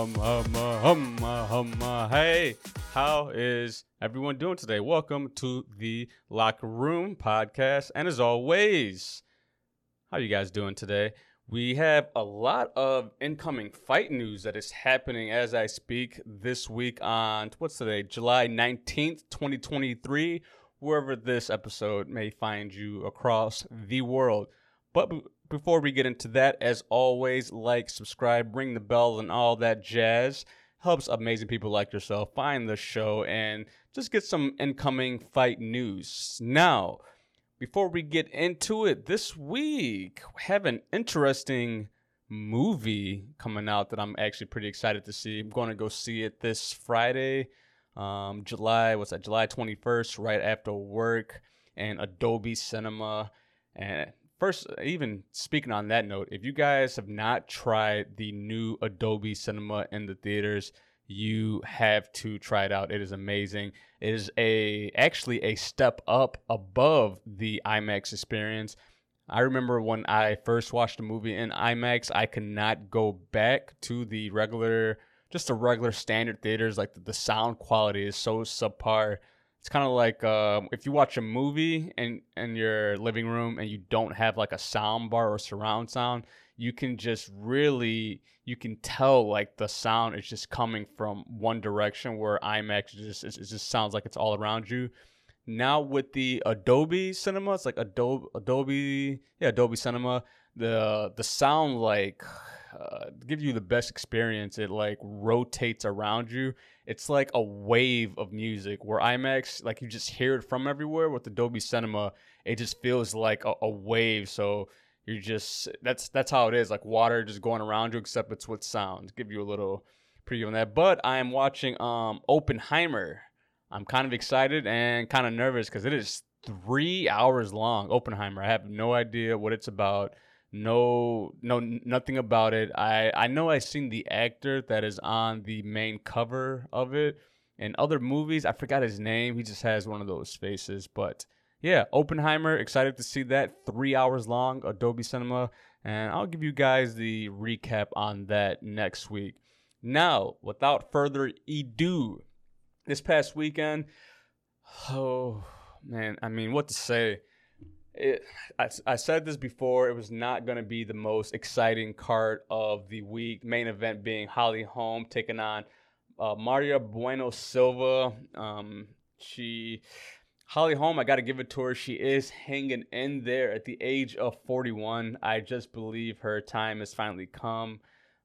hum, hum, hum, uh, hum, uh, hum, uh. Hey, how is everyone doing today? Welcome to the Locker Room podcast. And as always, how are you guys doing today? We have a lot of incoming fight news that is happening as I speak this week on what's today, July 19th, 2023, wherever this episode may find you across the world. But before we get into that, as always, like, subscribe, ring the bell, and all that jazz helps amazing people like yourself find the show and just get some incoming fight news. Now, before we get into it, this week we have an interesting movie coming out that I'm actually pretty excited to see. I'm going to go see it this Friday, um, July, what's that, July 21st, right after work, and Adobe Cinema. And first, even speaking on that note, if you guys have not tried the new Adobe Cinema in the theaters, you have to try it out. It is amazing. It is a actually a step up above the IMAX experience. I remember when I first watched the movie in IMAX, I could not go back to the regular, just the regular standard theaters. Like the, the sound quality is so subpar. It's kind of like uh, if you watch a movie in in your living room and you don't have like a sound bar or surround sound, you can just really you can tell like the sound is just coming from one direction where IMAX just it just sounds like it's all around you. Now with the Adobe Cinema, it's like Adobe Adobe yeah Adobe Cinema. The the sound like uh, give you the best experience. It like rotates around you. It's like a wave of music. Where IMAX like you just hear it from everywhere. With Adobe Cinema, it just feels like a, a wave. So you're just that's that's how it is like water just going around you except it's with sound give you a little preview on that but i am watching um oppenheimer i'm kind of excited and kind of nervous because it is three hours long oppenheimer i have no idea what it's about no no nothing about it i i know i've seen the actor that is on the main cover of it in other movies i forgot his name he just has one of those faces but yeah, Oppenheimer, excited to see that. Three hours long, Adobe Cinema. And I'll give you guys the recap on that next week. Now, without further ado, this past weekend, oh man, I mean, what to say? It, I, I said this before, it was not going to be the most exciting card of the week. Main event being Holly Holm taking on uh, Mayra Bueno Silva. Um, she Holly Holm, I got to give it to her. She is hanging in there at the age of 41. I just believe her time has finally come.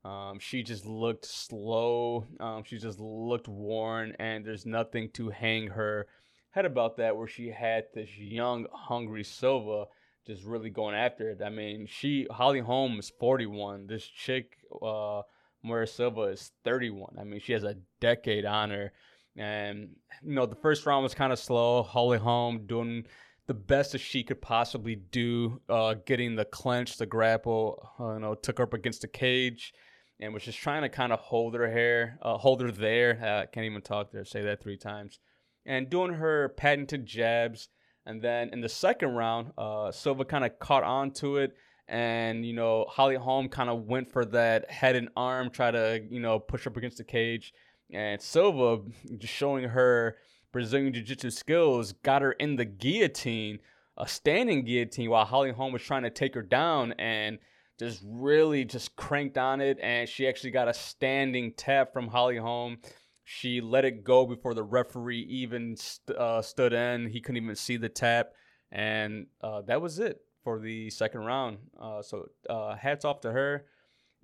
Um, she just looked slow. Um, she just looked worn, and there's nothing to hang her head about that. Where she had this young, hungry Silva just really going after it. I mean, she Holly Holm is 41. This chick, uh, Mayra Silva, is 31. I mean, she has a decade on her. And you know, the first round was kind of slow. Holly Holm doing the best that she could possibly do, uh, getting the clinch, the grapple. Uh, you know, took her up against the cage, and was just trying to kind of hold her hair, uh, hold her there. Uh, can't even talk there. Say that three times, and doing her patented jabs. And then in the second round, uh, Silva kind of caught on to it. And, you know, Holly Holm kind of went for that head and arm, try to, you know, push up against the cage. And Silva, just showing her Brazilian Jiu Jitsu skills, got her in the guillotine, a standing guillotine, while Holly Holm was trying to take her down and just really just cranked on it. And she actually got a standing tap from Holly Holm. She let it go before the referee even st- uh, stood in. He couldn't even see the tap. And uh, that was it for the second round. Uh, so uh, hats off to her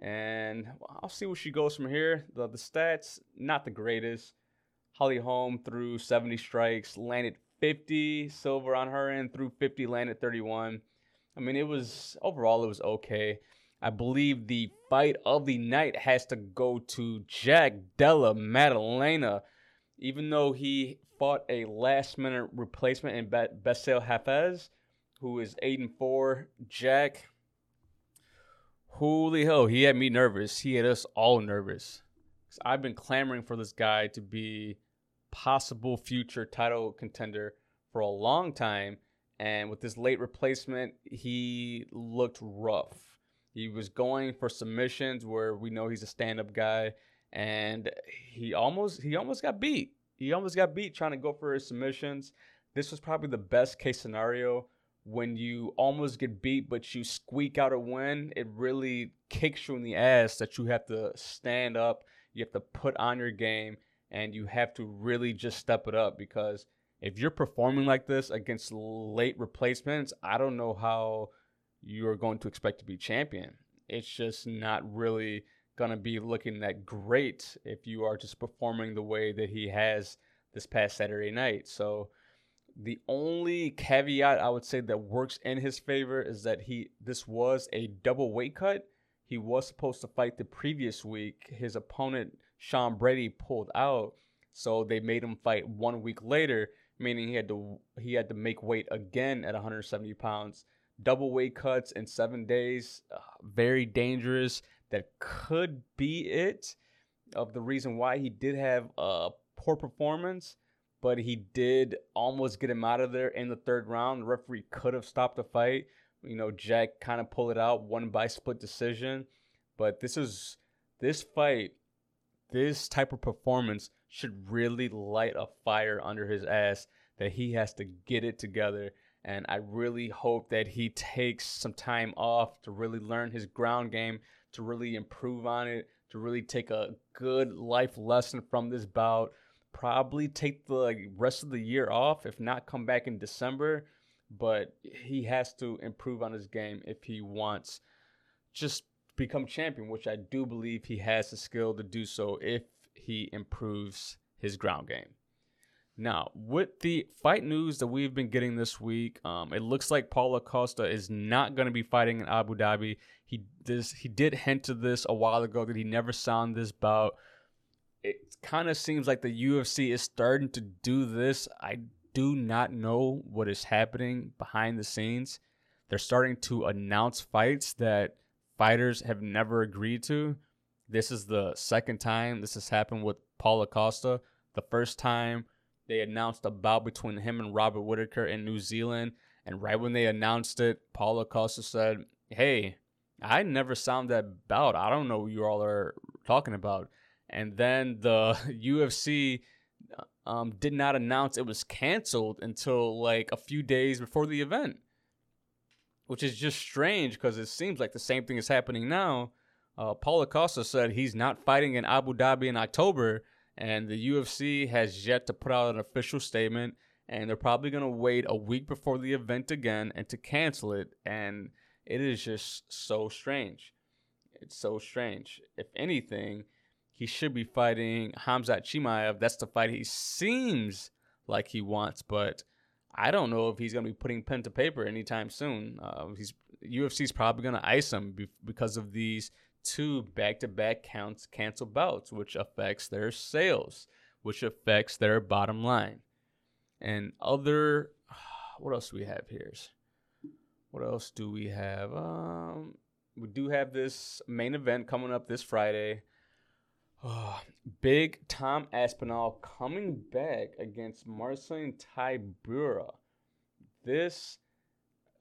and I'll see where she goes from here. The, the stats, not the greatest. Holly Holm threw 70 strikes, landed 50. Silva on her end threw 50, landed 31. I mean, it was overall, it was okay. I believe the fight of the night has to go to Jack Della Maddalena. Even though he fought a last minute replacement in Bassil Hafez, who is 8 and 4, Jack Holy hell, he had me nervous. He had us all nervous. I've been clamoring for this guy to be possible future title contender for a long time. And with this late replacement, he looked rough. He was going for submissions where we know he's a stand-up guy, and he almost he almost got beat. He almost got beat trying to go for his submissions. This was probably the best case scenario when you almost get beat but you squeak out a win. It really kicks you in the ass that you have to stand up, you have to put on your game, and you have to really just step it up because if you're performing like this against late replacements, I don't know how you're going to expect to be champion. It's just not really going to be looking that great if you are just performing the way that he has this past Saturday night. So the only caveat I would say that works in his favor is that he this was a double weight cut. He was supposed to fight the previous week. His opponent Sean Brady pulled out, so they made him fight one week later, meaning he had to he had to make weight again at 170 pounds. Double weight cuts in seven days, uh, very dangerous. That could be it of the reason why he did have a poor performance, but he did almost get him out of there in the third round. The referee could have stopped the fight. You know, Jack kind of pulled it out, won by split decision. But this is this fight, this type of performance should really light a fire under his ass that he has to get it together. And I really hope that he takes some time off to really learn his ground game, to really improve on it, to really take a good life lesson from this bout. Probably take the rest of the year off, if not come back in December. But he has to improve on his game if he wants just become champion, which I do believe he has the skill to do so if he improves his ground game. Now, with the fight news that we've been getting this week, um, it looks like Paulo Costa is not going to be fighting in Abu Dhabi. He this he did hint to this a while ago that he never signed this bout. It kind of seems like the UFC is starting to do this. I do not know what is happening behind the scenes. They're starting to announce fights that fighters have never agreed to. This is the second time this has happened with Paulo Costa. The first time they announced a bout between him and Robert Whitaker in New Zealand, and right when they announced it, Paulo Costa said, "Hey, I never signed that bout. I don't know what you all are talking about." And then the UFC um, did not announce it was canceled until like a few days before the event, which is just strange because it seems like the same thing is happening now. Uh, Paulo Costa said he's not fighting in Abu Dhabi in October, and the UFC has yet to put out an official statement. And they're probably going to wait a week before the event again and to cancel it. And it is just so strange. It's so strange. If anything, he should be fighting Khamzat Chimaev. That's the fight he seems like he wants, but I don't know if he's going to be putting pen to paper anytime soon. Uh, he's UFC's probably going to ice him be- because of these two back-to-back counts cancel bouts, which affects their sales, which affects their bottom line, and other. What else do we have here? What else do we have? Um, we do have this main event coming up this Friday. Oh, big Tom Aspinall coming back against Marcin Tybura. This,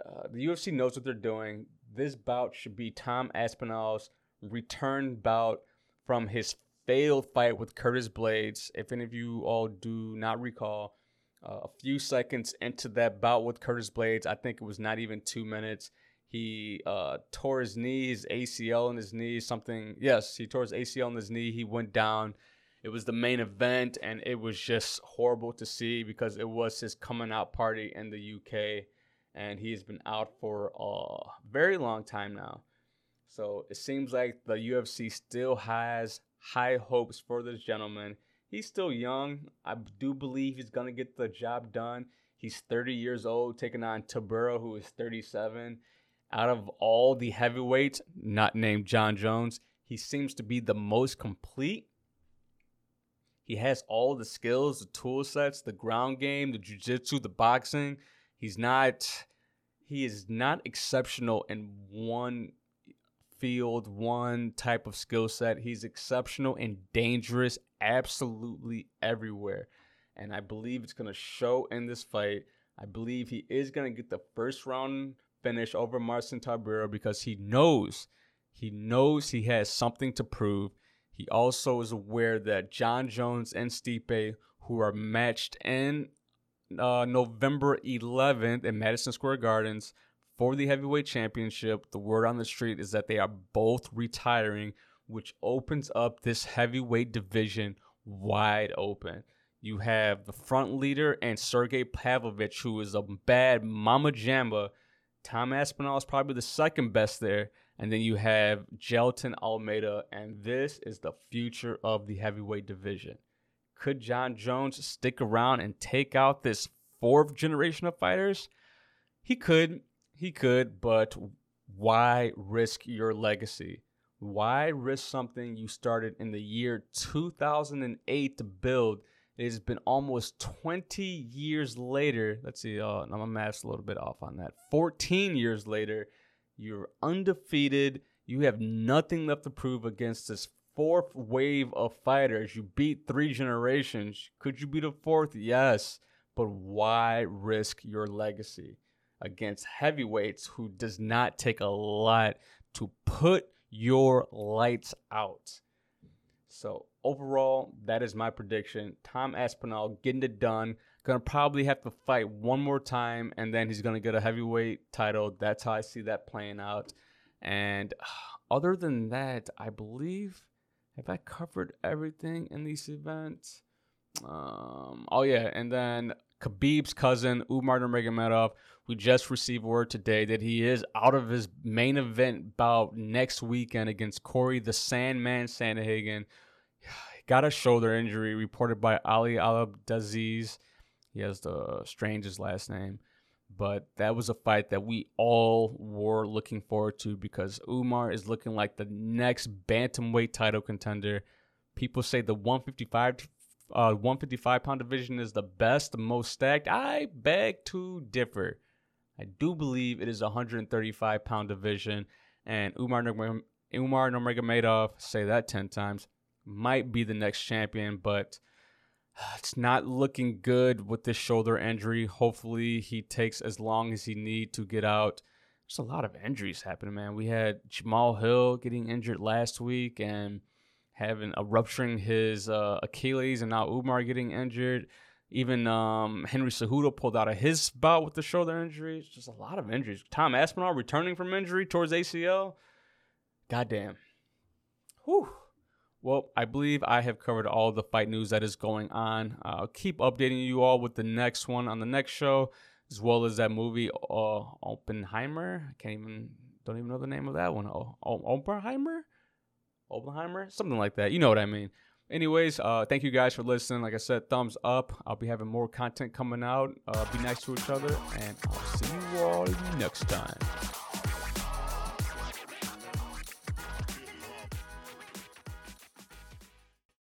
uh, the UFC knows what they're doing. This bout should be Tom Aspinall's return bout from his failed fight with Curtis Blaydes. If any of you all do not recall, uh, a few seconds into that bout with Curtis Blaydes, I think it was not even two minutes. He uh, tore his knee, his ACL in his knee, something. Yes, he tore his ACL in his knee. He went down. It was the main event, and it was just horrible to see because it was his coming out party in the UK, and he's been out for a very long time now. So it seems like the UFC still has high hopes for this gentleman. He's still young. I do believe he's going to get the job done. He's 30 years old, taking on Tybura, who is 37. Out of all the heavyweights, not named Jon Jones, he seems to be the most complete. He has all the skills, the tool sets, the ground game, the jiu-jitsu, the boxing. He's not he is not exceptional in one field, one type of skill set. He's exceptional and dangerous absolutely everywhere. And I believe it's going to show in this fight. I believe he is going to get the first round finish over Marcin Tybura because he knows He knows he has something to prove. He also is aware that Jon Jones and Stipe, who are matched in uh, November 11th in Madison Square Gardens for the heavyweight championship, the word on the street is that they are both retiring, which opens up this heavyweight division wide open. You have the front leader and Sergey Pavlovich, who is a bad mama jamba. Tom Aspinall is probably the second best there. And then you have Jailton Almeida, and this is the future of the heavyweight division. Could Jon Jones stick around and take out this fourth generation of fighters? He could, he could, but why risk your legacy? Why risk something you started in the year 2008 to build? It has been almost 20 years later. Let's see, uh, my math's a little bit off on that. 14 years later, you're undefeated. You have nothing left to prove against this fourth wave of fighters. You beat three generations. Could you beat a fourth? Yes. But why risk your legacy against heavyweights who does not take a lot to put your lights out? So overall, that is my prediction. Tom Aspinall getting it done. Gonna probably have to fight one more time, and then he's gonna get a heavyweight title. That's how I see that playing out. And other than that, I believe have I covered everything in these events? Um, oh yeah, and then Khabib's cousin Umar Nurmagomedov. We just received word today that he is out of his main event bout next weekend against Cory the Sandman Sandhagen got a shoulder injury reported by Ali Abdelaziz. He has the strangest last name. But that was a fight that we all were looking forward to because Umar is looking like the next bantamweight title contender. People say the 155 uh, 155 pound division is the best, most stacked. I beg to differ. I do believe it is 135 pound division, and Umar Umar Nurmagomedov say that 10 times might be the next champion, but it's not looking good with this shoulder injury. Hopefully, he takes as long as he need to get out. There's a lot of injuries happening, man. We had Jamal Hill getting injured last week and having a rupturing his uh, Achilles, and now Umar getting injured. Even um, Henry Cejudo pulled out of his bout with the shoulder injury. It's just a lot of injuries. Tom Aspinall returning from injury towards ACL. Goddamn. Whew. Well, I believe I have covered all the fight news that is going on. I'll keep updating you all with the next one on the next show, as well as that movie uh, Oppenheimer. I can't even don't even know the name of that one. Oh, Oppenheimer, Oppenheimer, something like that. You know what I mean. Anyways, uh, thank you guys for listening. Like I said, thumbs up. I'll be having more content coming out. Uh, be nice to each other, and I'll see you all next time.